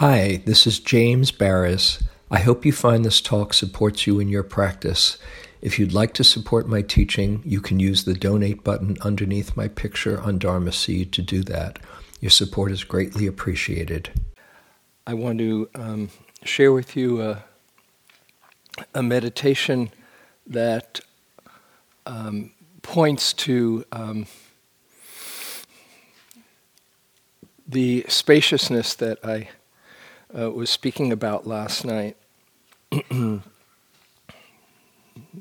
Hi, this is James Baraz. I hope you find this talk supports you in your practice. If you'd like to support my teaching, you can use the donate button underneath my picture on Dharma Seed to do that. Your support is greatly appreciated. I want to um, share with you a, a meditation that um, points to um, the spaciousness that I uh, was speaking about last night. and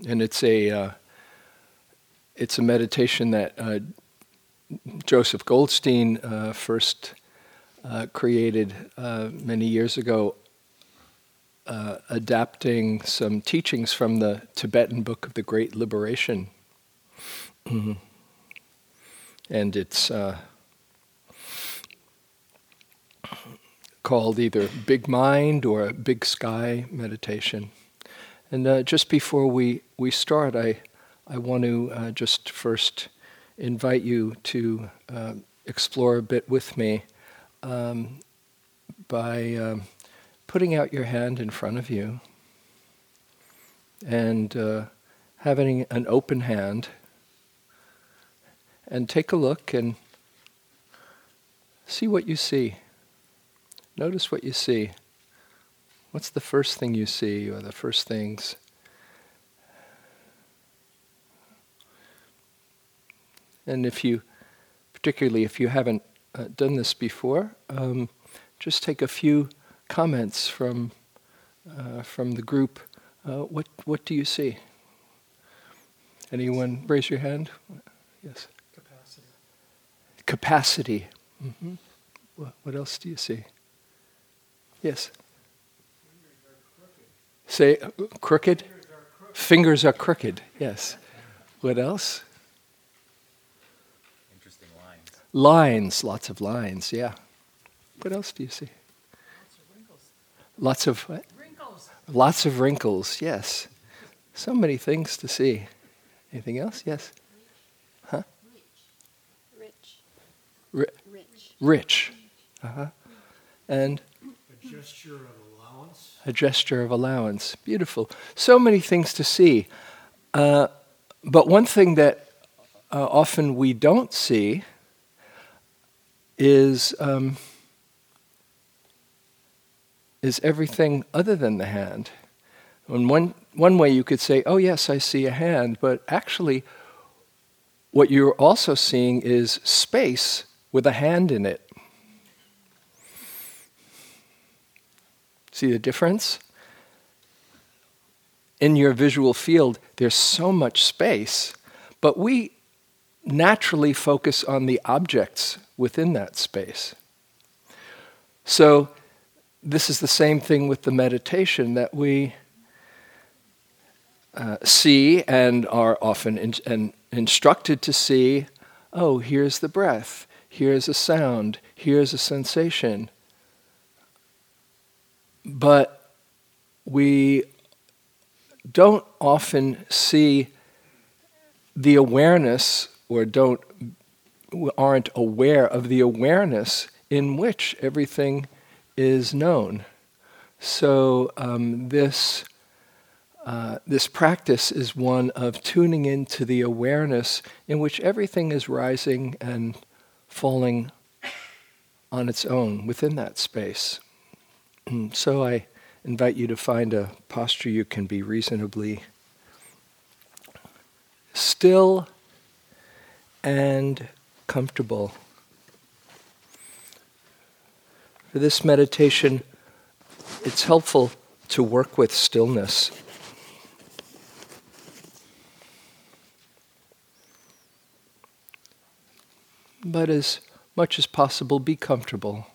it's a uh, it's a meditation that uh, Joseph Goldstein uh, first uh, created uh, many years ago, adapting some teachings from the Tibetan Book of the Great Liberation. And it's called either Big Mind or Big Sky meditation. And uh, just before we, we start, I, I want to uh, just first invite you to uh, explore a bit with me um, by um, putting out your hand in front of you and uh, having an open hand and take a look and see what you see. Notice what you see. What's the first thing you see, or the first things? And if you, particularly if you haven't uh, done this before, um, just take a few comments from uh, from the group. Uh, what what do you see? Anyone raise your hand? Yes. Capacity. Capacity. Mm-hmm. What, what else do you see? Yes. Say uh, crooked. Fingers are crooked. Yes. What else? Interesting lines. Lines, lots of lines. Yeah. What else do you see? Lots of Lots of wrinkles. lots of wrinkles. Yes. So many things to see. Anything else? Yes. Huh? Rich. Ri- Rich. rich. Uh-huh. And A gesture of allowance. a gesture of allowance. Beautiful. So many things to see. Uh, but one thing that uh, often we don't see is um, is everything other than the hand. In one one way, you could say, "Oh yes, I see a hand," but actually, what you're also seeing is space with a hand in it. See the difference? In your visual field, there's so much space, but we naturally focus on the objects within that space. So, this is the same thing with the meditation that we uh, see and are often in, and instructed to see oh, here's the breath, here's a sound, here's a sensation. But we don't often see the awareness or don't aren't aware of the awareness in which everything is known. So um, this uh, this practice is one of tuning into the awareness in which everything is rising and falling on its own within that space. so I invite you to find a posture you can be reasonably still and comfortable. For this meditation, it's helpful to work with stillness. But as much as possible, be comfortable.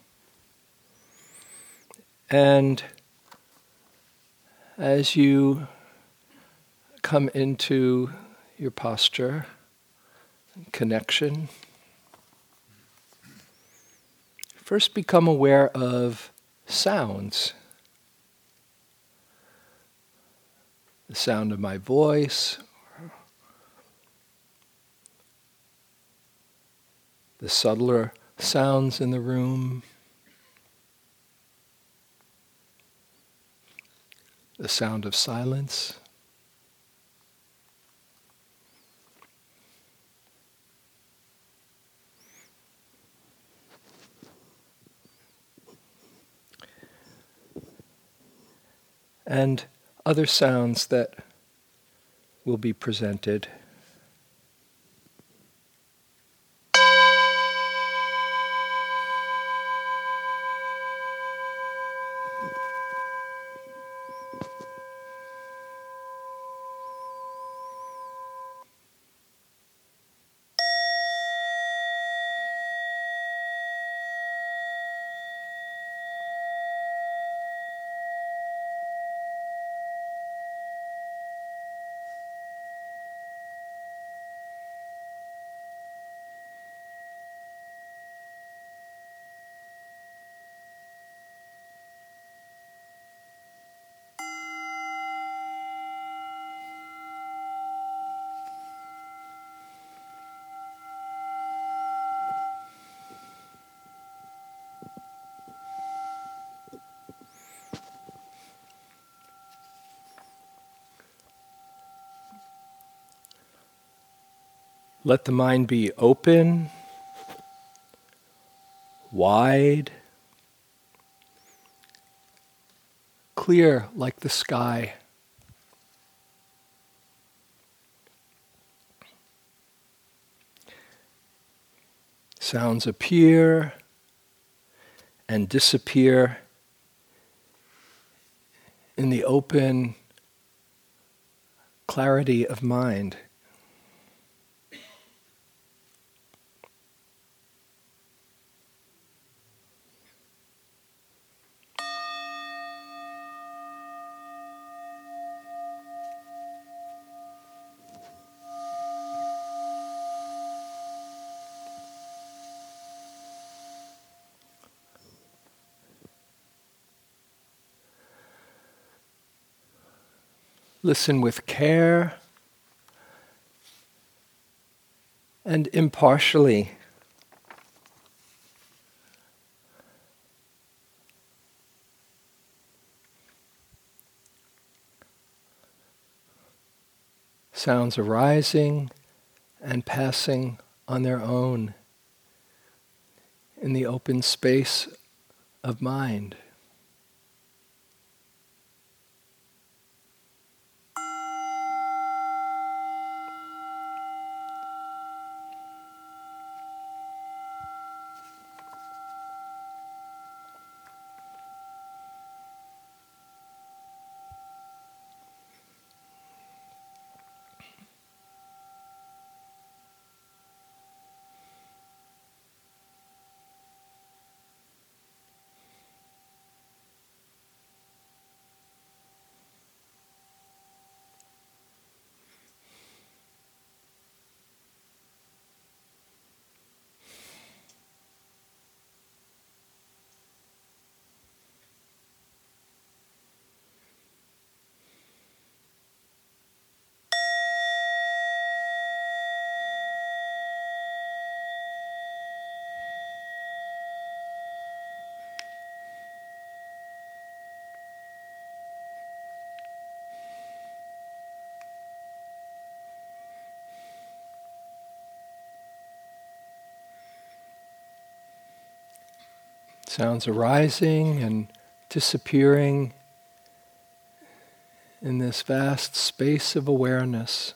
And as you come into your posture, connection, first become aware of sounds. The sound of my voice, the subtler sounds in the room. The sound of silence. And other sounds that will be presented. Let the mind be open, wide, clear like the sky. Sounds appear and disappear in the open clarity of mind. Listen with care and impartially. Sounds arising and passing on their own in the open space of mind. Sounds arising and disappearing in this vast space of awareness.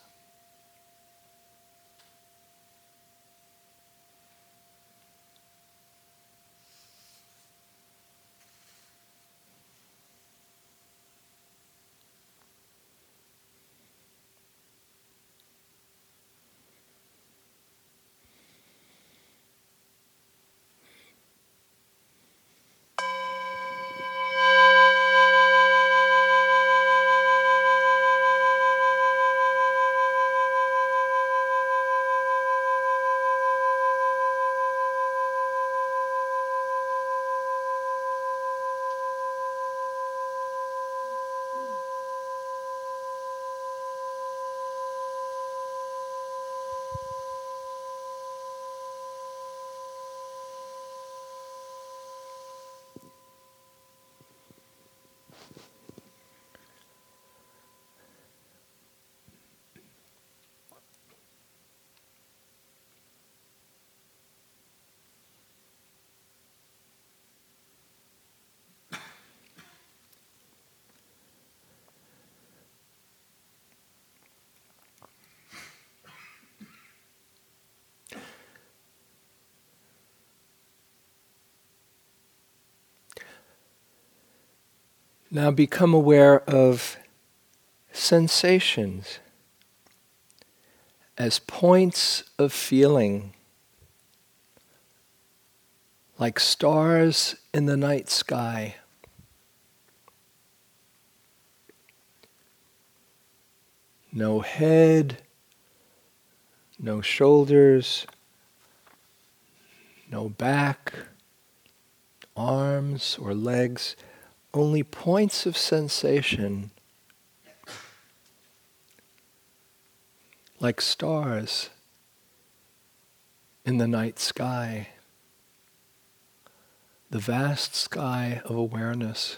Now become aware of sensations as points of feeling, like stars in the night sky. No head, no shoulders, no back, arms or legs, only points of sensation like stars in the night sky, the vast sky of awareness.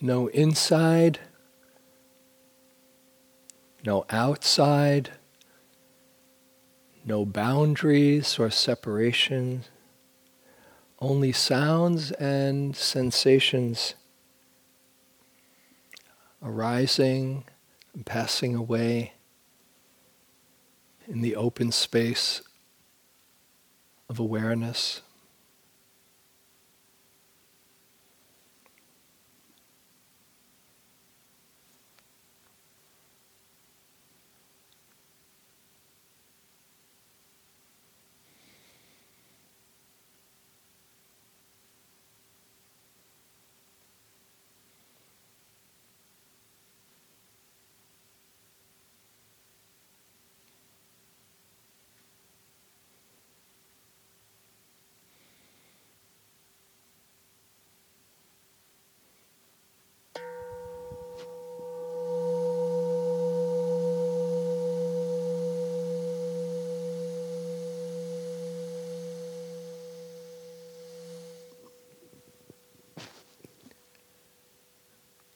no inside, no outside, no boundaries or separations, only sounds and sensations arising and passing away in the open space of awareness.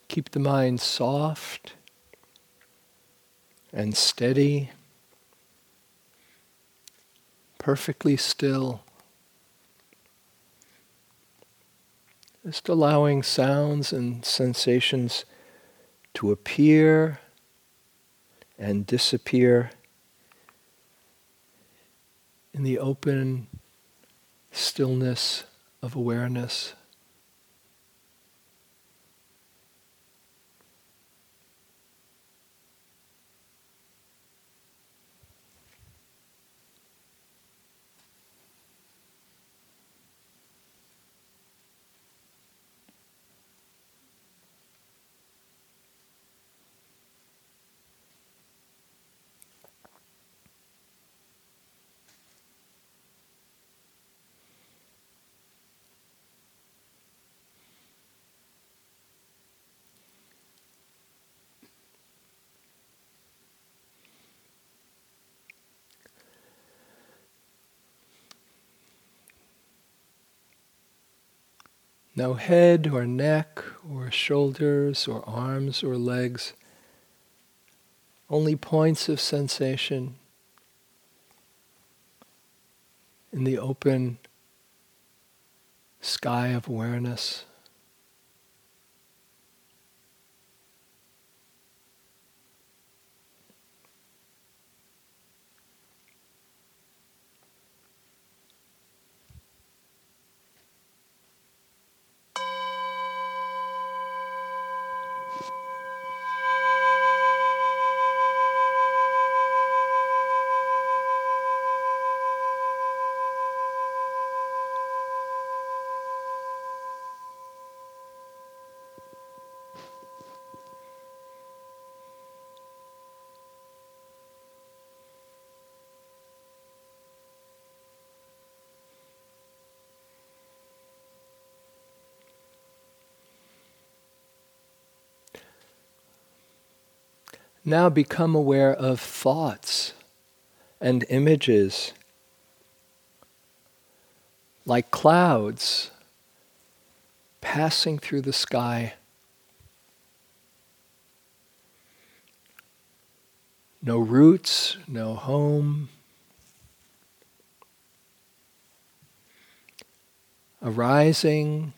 Keep the mind soft and steady, perfectly still. Just allowing sounds and sensations to appear and disappear in the open stillness of awareness. No head or neck or shoulders or arms or legs, only points of sensation in the open sky of awareness. Now become aware of thoughts and images like clouds passing through the sky. No roots, no home. Arising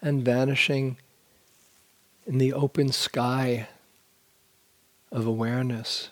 and vanishing in the open sky of awareness.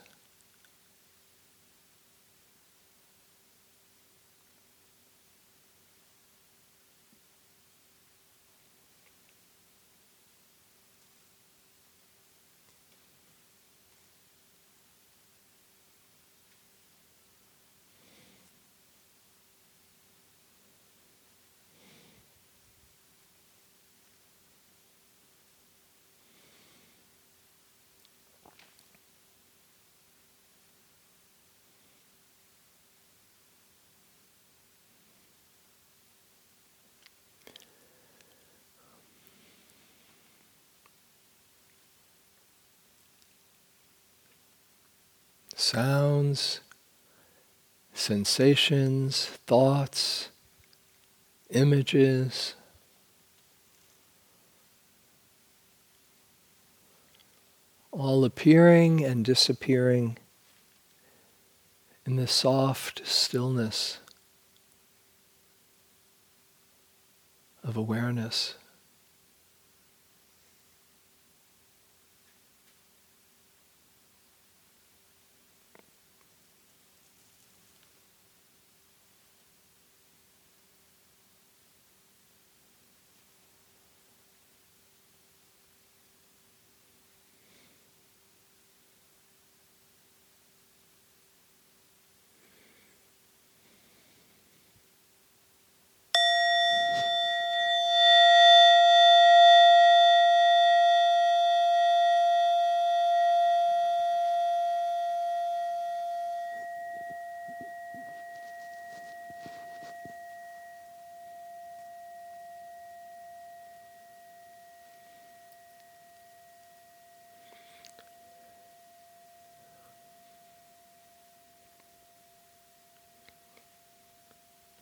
Sounds, sensations, thoughts, images. All appearing and disappearing in the soft stillness of awareness.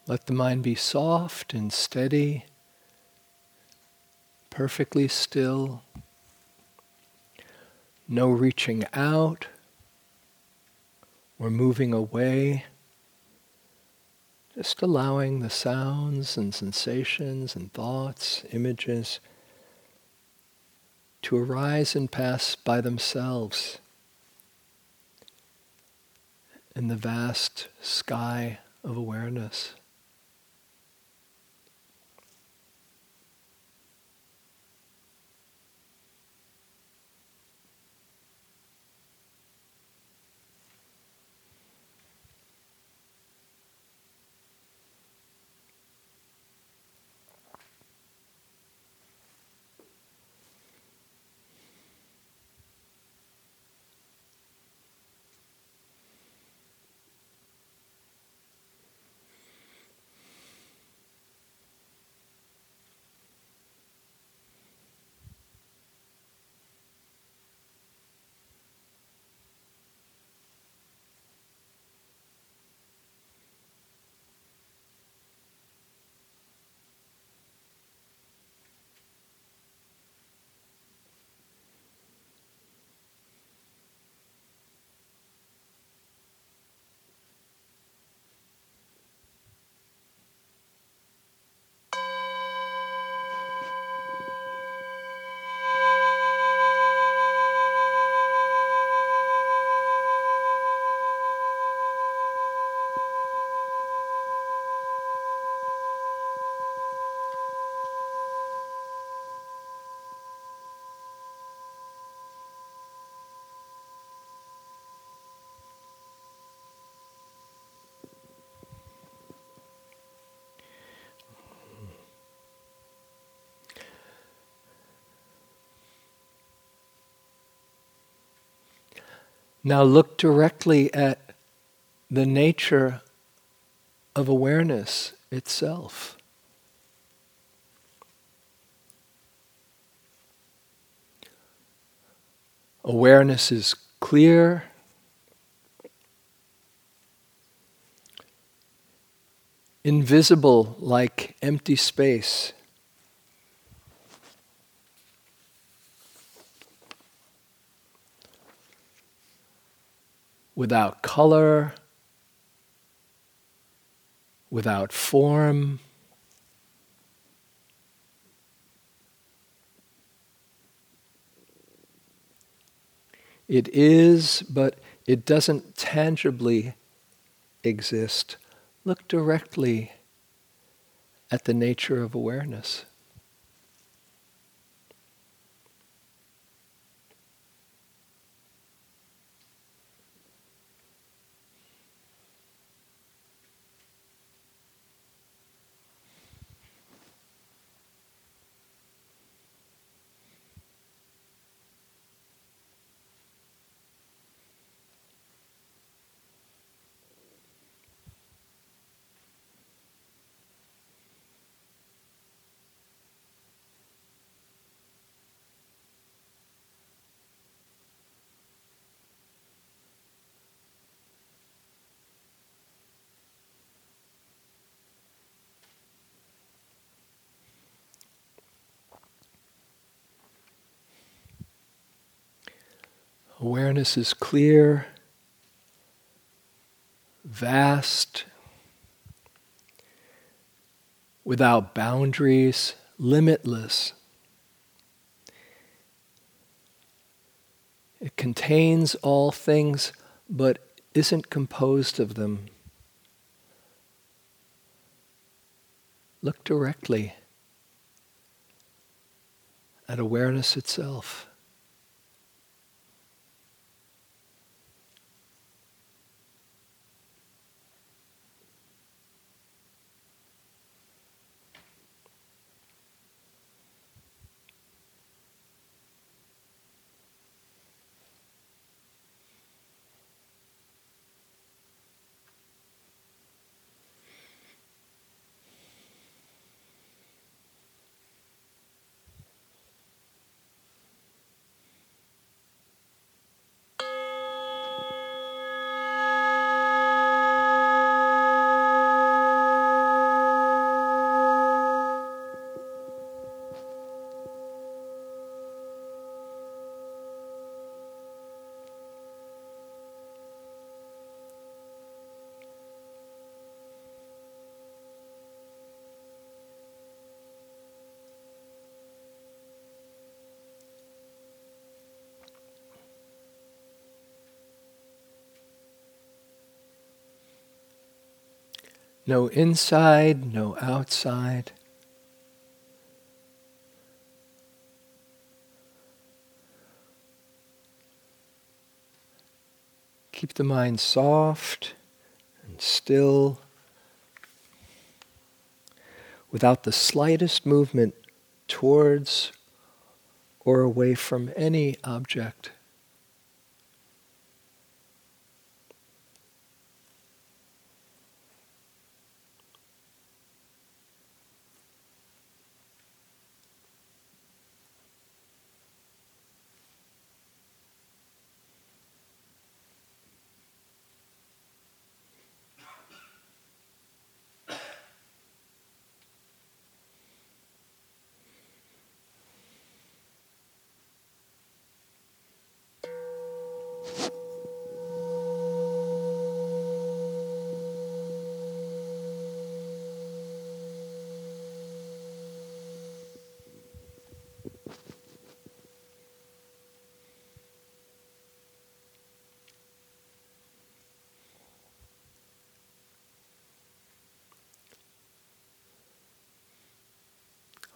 Let the mind be soft and steady, perfectly still. No reaching out or moving away. Just allowing the sounds and sensations and thoughts, images to arise and pass by themselves in the vast sky of awareness. Now look directly at the nature of awareness itself. Awareness is clear. Invisible like empty space. Without color, without form. It is, but it doesn't tangibly exist. Look directly at the nature of awareness. Awareness is clear, vast, without boundaries, limitless. It contains all things but isn't composed of them. Look directly at awareness itself. No inside, no outside. Keep the mind soft and still, without the slightest movement towards or away from any object.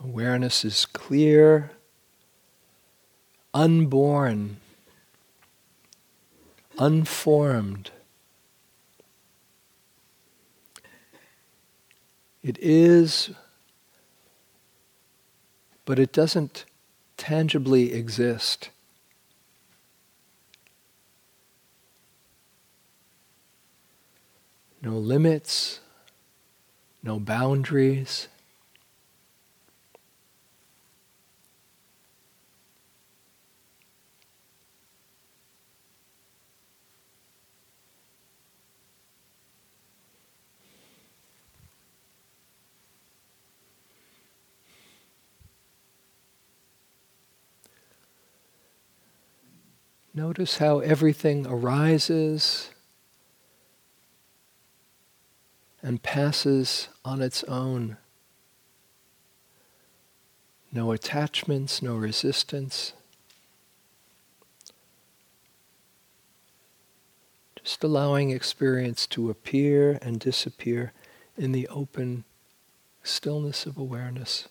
Awareness is clear, unborn, unformed. It is, but it doesn't tangibly exist. No limits, no boundaries. Notice how everything arises and passes on its own. No attachments, no resistance. Just allowing experience to appear and disappear in the open stillness of awareness.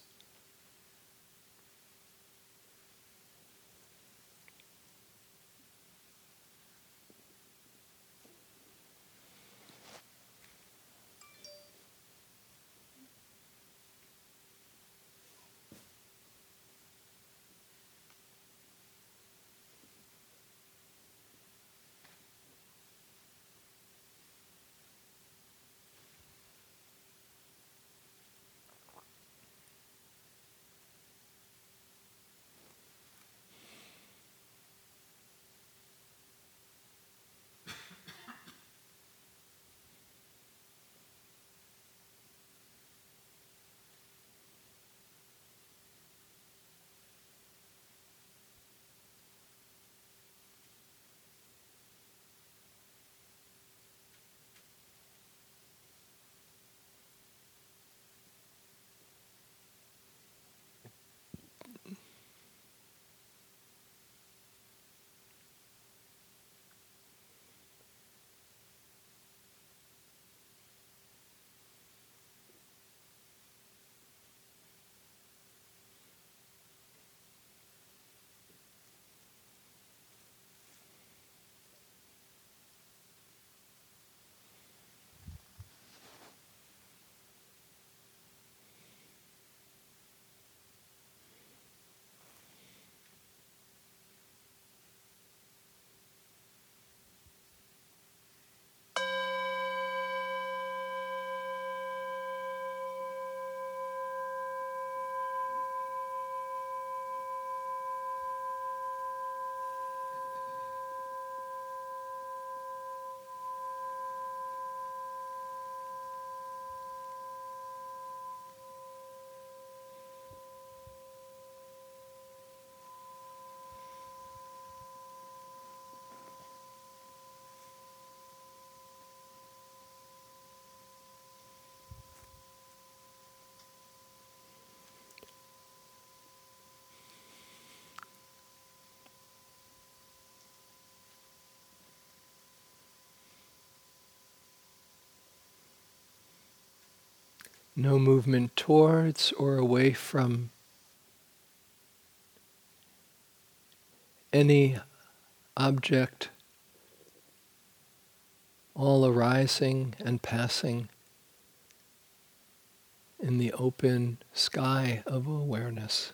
No movement towards or away from any object, all arising and passing in the open sky of awareness.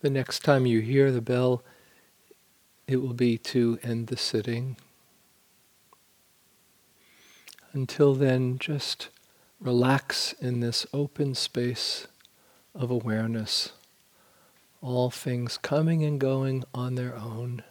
The next time you hear the bell, it will be to end the sitting. Until then, just relax in this open space of awareness, all things coming and going on their own.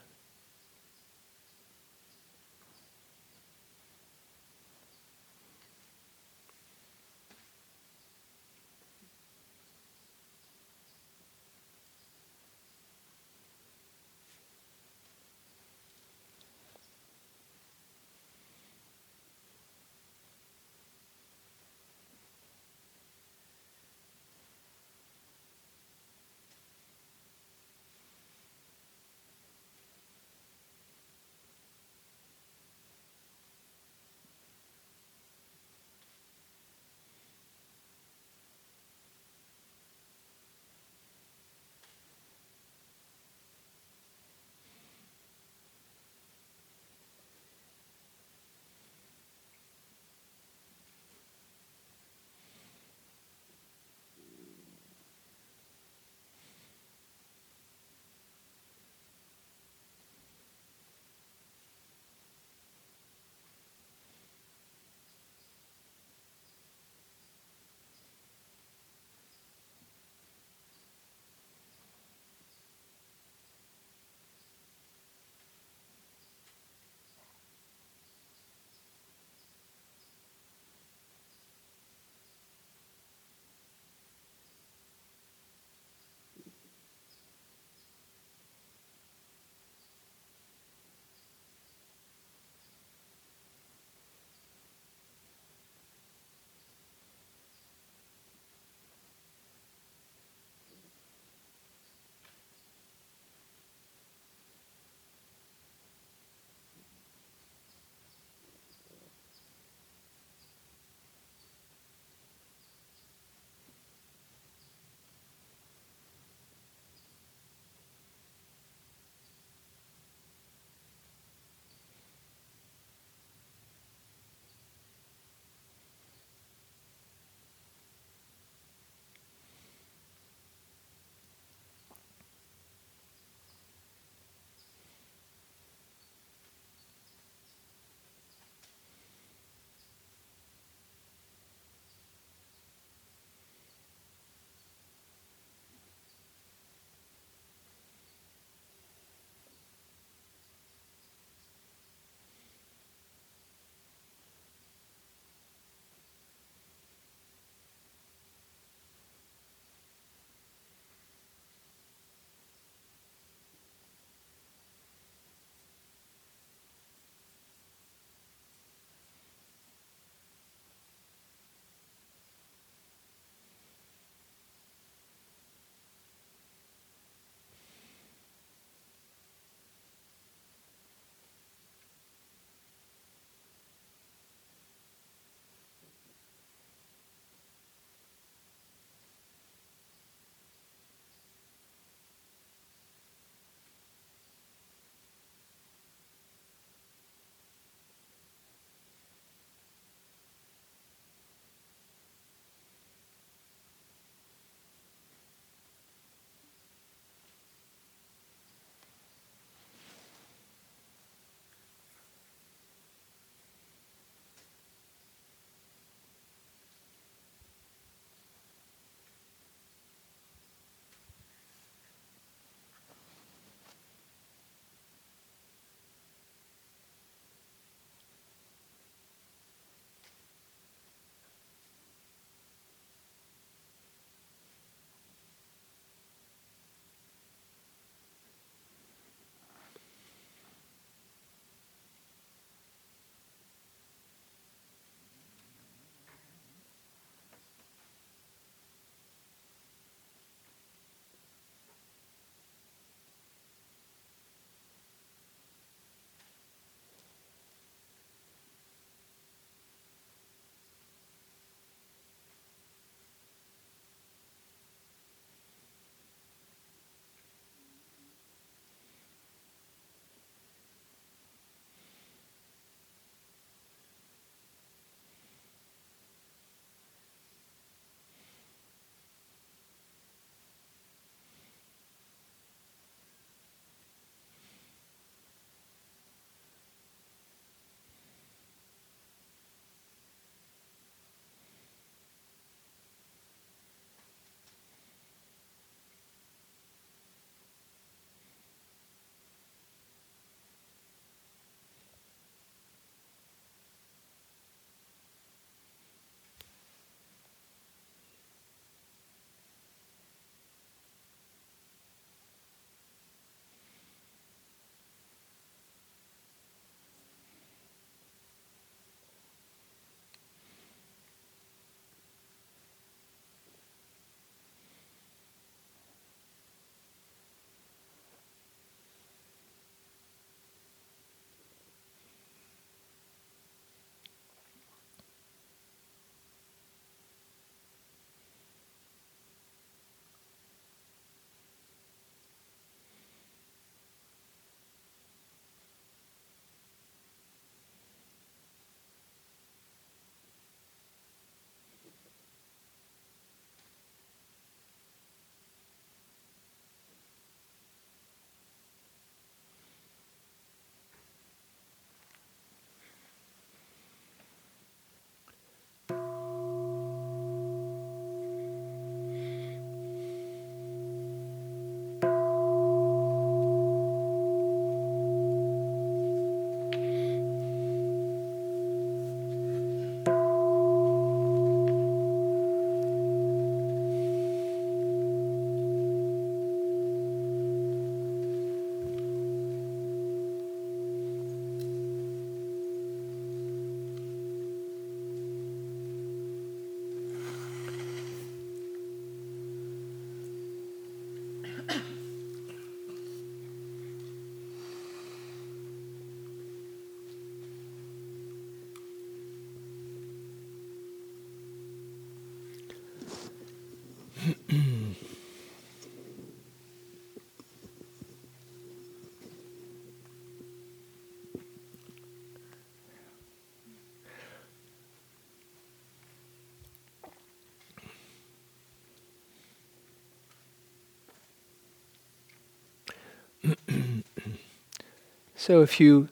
So if you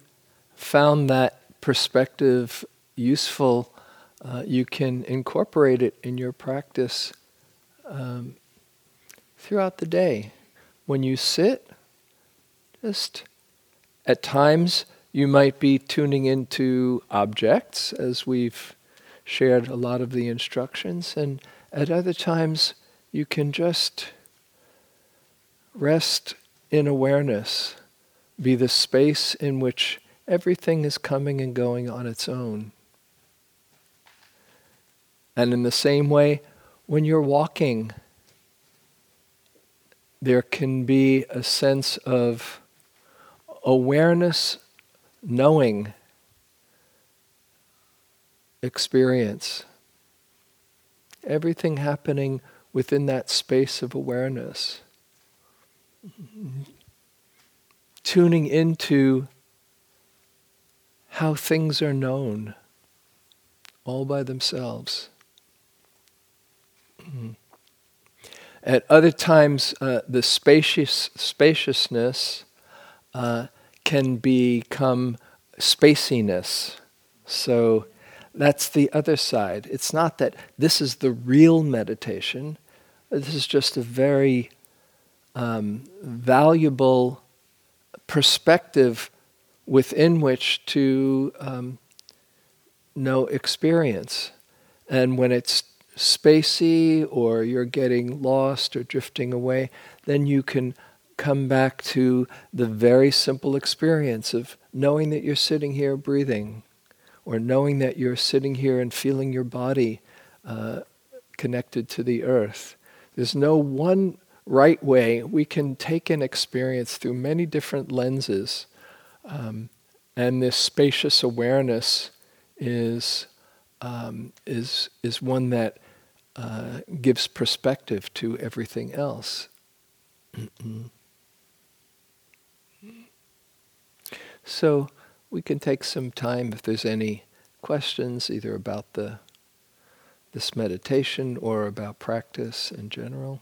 found that perspective useful, uh, you can incorporate it in your practice um, throughout the day. When you sit, just at times you might be tuning into objects, as we've shared a lot of the instructions, and at other times you can just rest in awareness, be the space in which everything is coming and going on its own. And in the same way, when you're walking, there can be a sense of awareness, knowing experience. Everything happening within that space of awareness. Tuning into how things are known all by themselves. At other times, uh, the spacious, spaciousness uh, can become spaciness. So that's the other side. It's not that this is the real meditation. This is just a very um, valuable perspective within which to um, know experience. And when it's spacey or you're getting lost or drifting away, then you can come back to the very simple experience of knowing that you're sitting here breathing, or knowing that you're sitting here and feeling your body uh, connected to the earth. There's no one right way. We can take an experience through many different lenses. Um, and this spacious awareness is, um, is, is one that uh, gives perspective to everything else. so we can take some time if there's any questions, either about the this meditation or about practice in general.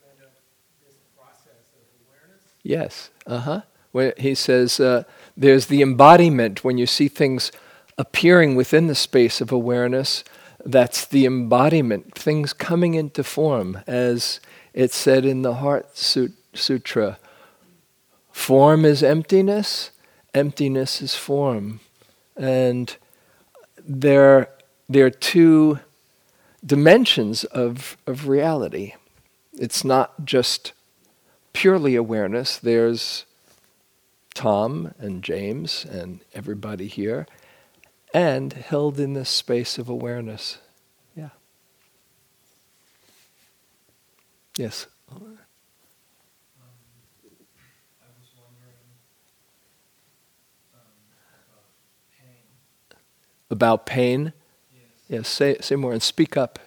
Yes. Uh huh. When he says uh, there's the embodiment when you see things appearing within the space of awareness. That's the embodiment, things coming into form, as it said in the Heart Sutra. Form is emptiness, emptiness is form. And there, there are two dimensions of, of reality. It's not just purely awareness, there's Tom and James and everybody here, and held in this space of awareness. Yeah. Yes. Um, about pain? Yes. Yes, say, say more and speak up.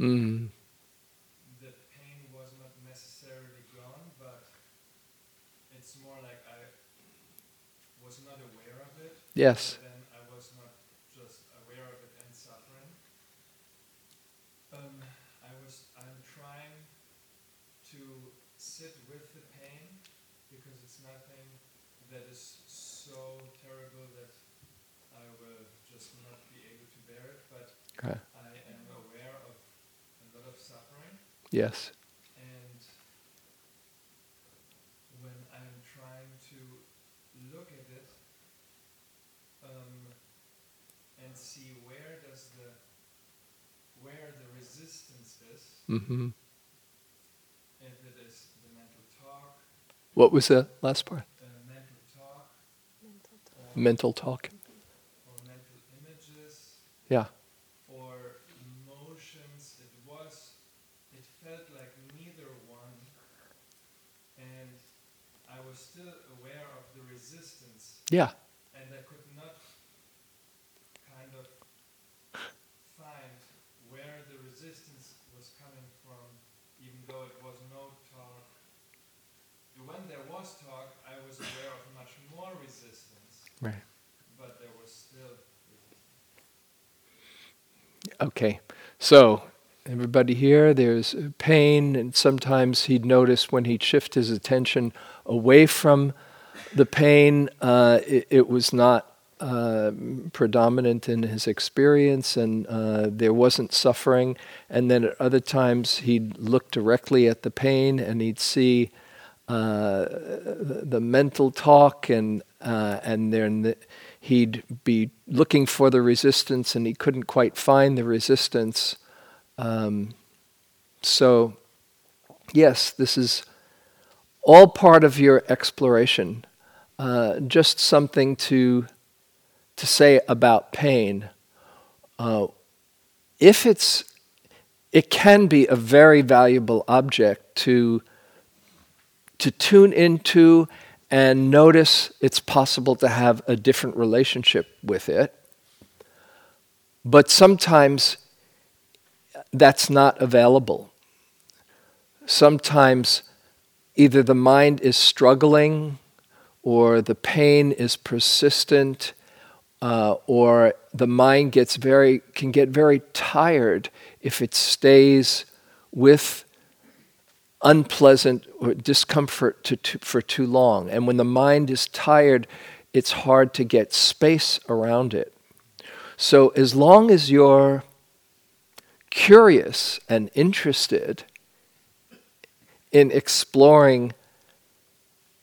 Mm. The pain was not necessarily gone, but it's more like I was not aware of it. Yes. then I was not just aware of it and suffering. Um, I was. I'm trying to sit with the pain because it's nothing that is so terrible that I will just not be able to bear it, but. Okay. Yes. And when I'm trying to look at it um, and see where does the where the resistance is. Mm-hmm. What was the last part? Uh, mental talk. Mental talk. Mental talk. Yeah. and I could not kind of find where the resistance was coming from, even though it was no talk. When there was talk, I was aware of much more resistance, Right. but there was still resistance. Okay. So, everybody here, there's pain, and sometimes he'd notice when he'd shift his attention away from the pain, uh, it, it was not uh, predominant in his experience, and uh, there wasn't suffering. And then at other times, he'd look directly at the pain and he'd see uh, the, mental talk, and uh, and then the, he'd be looking for the resistance, and he couldn't quite find the resistance. Um, so, yes, this is all part of your exploration. Uh, just something to to say about pain. Uh, if it's, it can be a very valuable object to to tune into and notice it's possible to have a different relationship with it. But sometimes that's not available. Sometimes either the mind is struggling or the pain is persistent uh, or the mind gets very can get very tired if it stays with unpleasant or discomfort to, to, for too long. And when the mind is tired, it's hard to get space around it. So as long as you're curious and interested in exploring,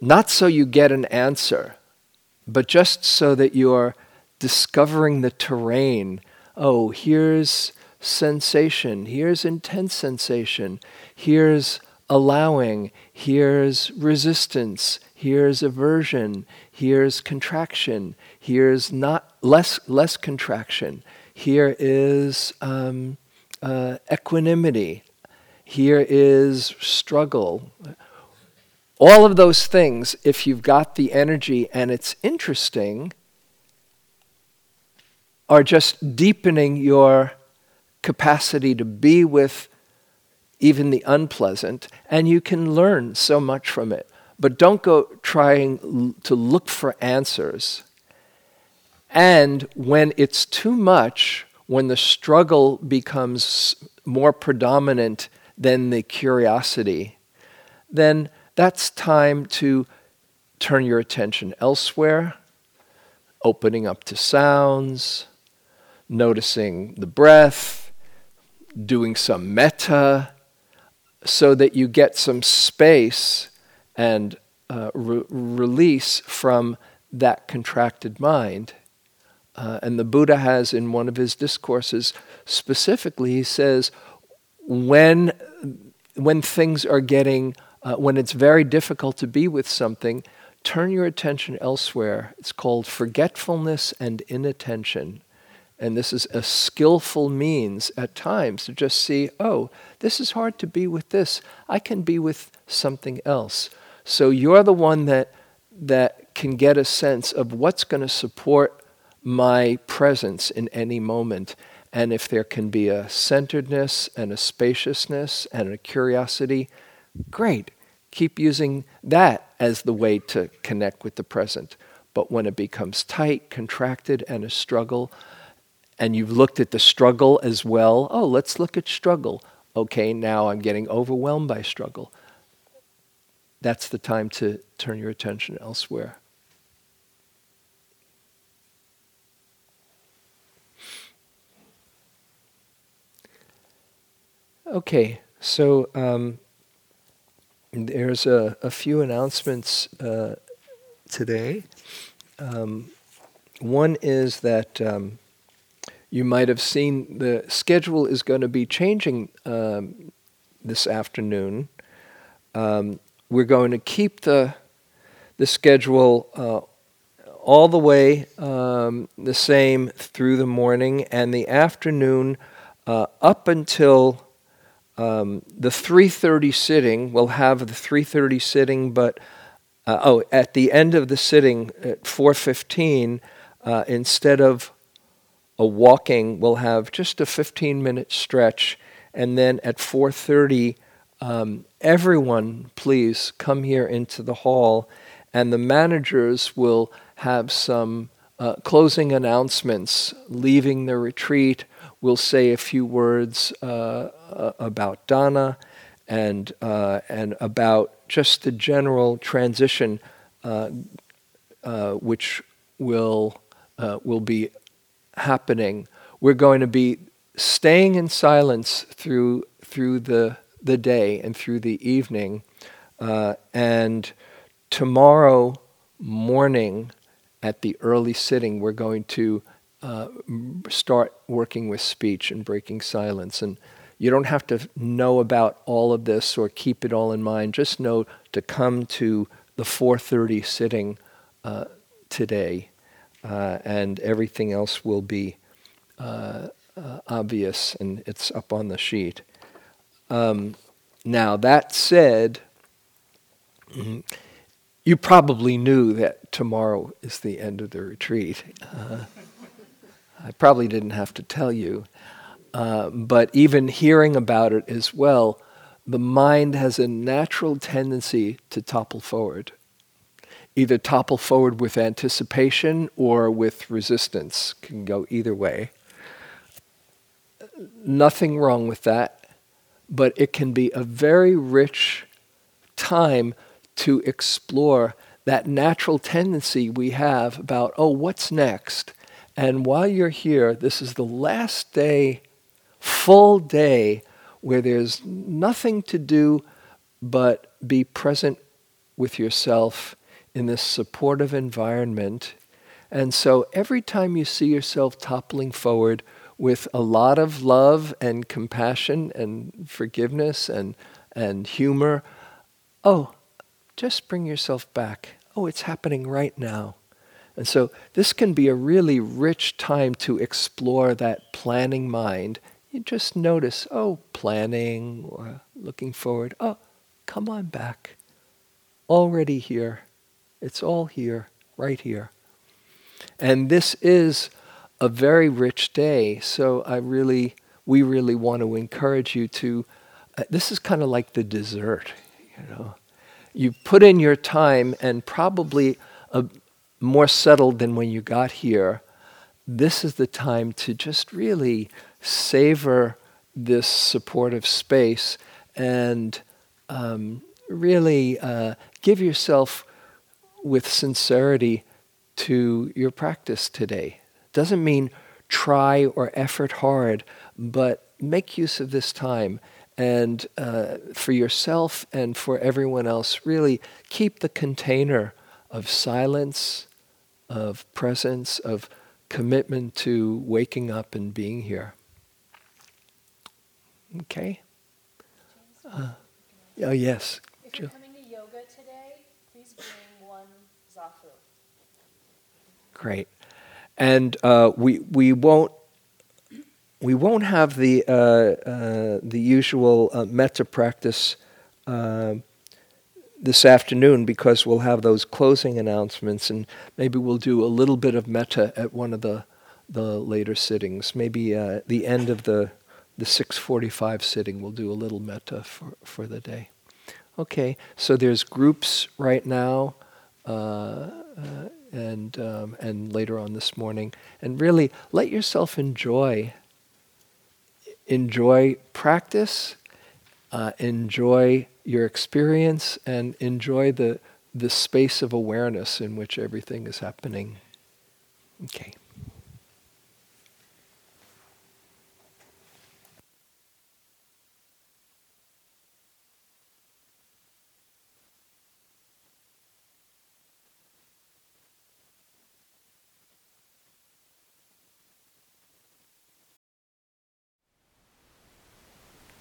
not so you get an answer, but just so that you're discovering the terrain. Oh, here's sensation, here's intense sensation, here's allowing, here's resistance, here's aversion, here's contraction, here's not less less contraction, here is um, uh, equanimity, here is struggle. All of those things, if you've got the energy and it's interesting, are just deepening your capacity to be with even the unpleasant, and you can learn so much from it. But don't go trying to look for answers. And when it's too much, when the struggle becomes more predominant than the curiosity, then that's time to turn your attention elsewhere, opening up to sounds, noticing the breath, doing some metta, so that you get some space and uh, re- release from that contracted mind. Uh, and the Buddha has in one of his discourses specifically, he says, when, when things are getting, uh, when it's very difficult to be with something, turn your attention elsewhere. It's called forgetfulness and inattention. And this is a skillful means at times to just see, oh, this is hard to be with this. I can be with something else. So you're the one that, that can get a sense of what's going to support my presence in any moment. And if there can be a centeredness and a spaciousness and a curiosity, great. Keep using that as the way to connect with the present. But when it becomes tight, contracted, and a struggle, and you've looked at the struggle as well, oh, let's look at struggle. Okay, now I'm getting overwhelmed by struggle. That's the time to turn your attention elsewhere. Okay, so um, there's a, a, few announcements uh, today. Um, one is that um, you might have seen the schedule is going to be changing um, this afternoon. Um, we're going to keep the the schedule uh, all the way um, the same through the morning and the afternoon uh, up until um, the 3:30 sitting. We'll have the 3:30 sitting, but uh, oh, at the end of the sitting at 4:15, uh, instead of a walking, we'll have just a 15-minute stretch, and then at 4:30, um, everyone, please come here into the hall, and the managers will have some uh, closing announcements. Leaving the retreat, we'll say a few words uh, about Dana and uh, and about just the general transition, uh, uh, which will will be happening. We're going to be staying in silence through through the the day and through the evening, and tomorrow morning at the early sitting, we're going to start working with speech and breaking silence and you don't have to know about all of this or keep it all in mind. Just know to come to the 4:30 sitting uh, today, uh, and everything else will be uh, uh obvious, and it's up on the sheet. Um, now that said, you probably knew that tomorrow is the end of the retreat. Uh, I probably didn't have to tell you. Uh, but even hearing about it as well, the mind has a natural tendency to topple forward. Either topple forward with anticipation or with resistance, can go either way. Nothing wrong with that, but it can be a very rich time to explore that natural tendency we have about, oh, what's next? And while you're here, this is the last day full day where there's nothing to do but be present with yourself in this supportive environment. And so every time you see yourself toppling forward with a lot of love and compassion and forgiveness and, and humor, oh, just bring yourself back. Oh, it's happening right now. And so this can be a really rich time to explore that planning mind you just notice, oh, planning or looking forward. Oh, come on back. Already here. It's all here, right here. And this is a very rich day. So I really, we really want to encourage you to. Uh, this is kind of like the dessert, you know. You put in your time, and probably a, more settled than when you got here. This is the time to just really savor this supportive space and um, really uh, give yourself with sincerity to your practice today. Doesn't mean try or effort hard, but make use of this time and uh, for yourself and for everyone else, really keep the container of silence, of presence, of commitment to waking up and being here. Okay? Uh, oh, yes. If you're coming to yoga today, please bring one zafu. Great. And uh, we, we won't we won't have the uh, uh, the usual uh, metta practice uh, this afternoon because we'll have those closing announcements, and maybe we'll do a little bit of metta at one of the the later sittings. Maybe uh, the end of the the 645 sitting, we'll do a little metta for, for the day. Okay, so there's groups right now, uh, uh, and, um, and later on this morning. And really, let yourself enjoy. Enjoy practice, uh, enjoy your experience, and enjoy the, the space of awareness in which everything is happening. Okay.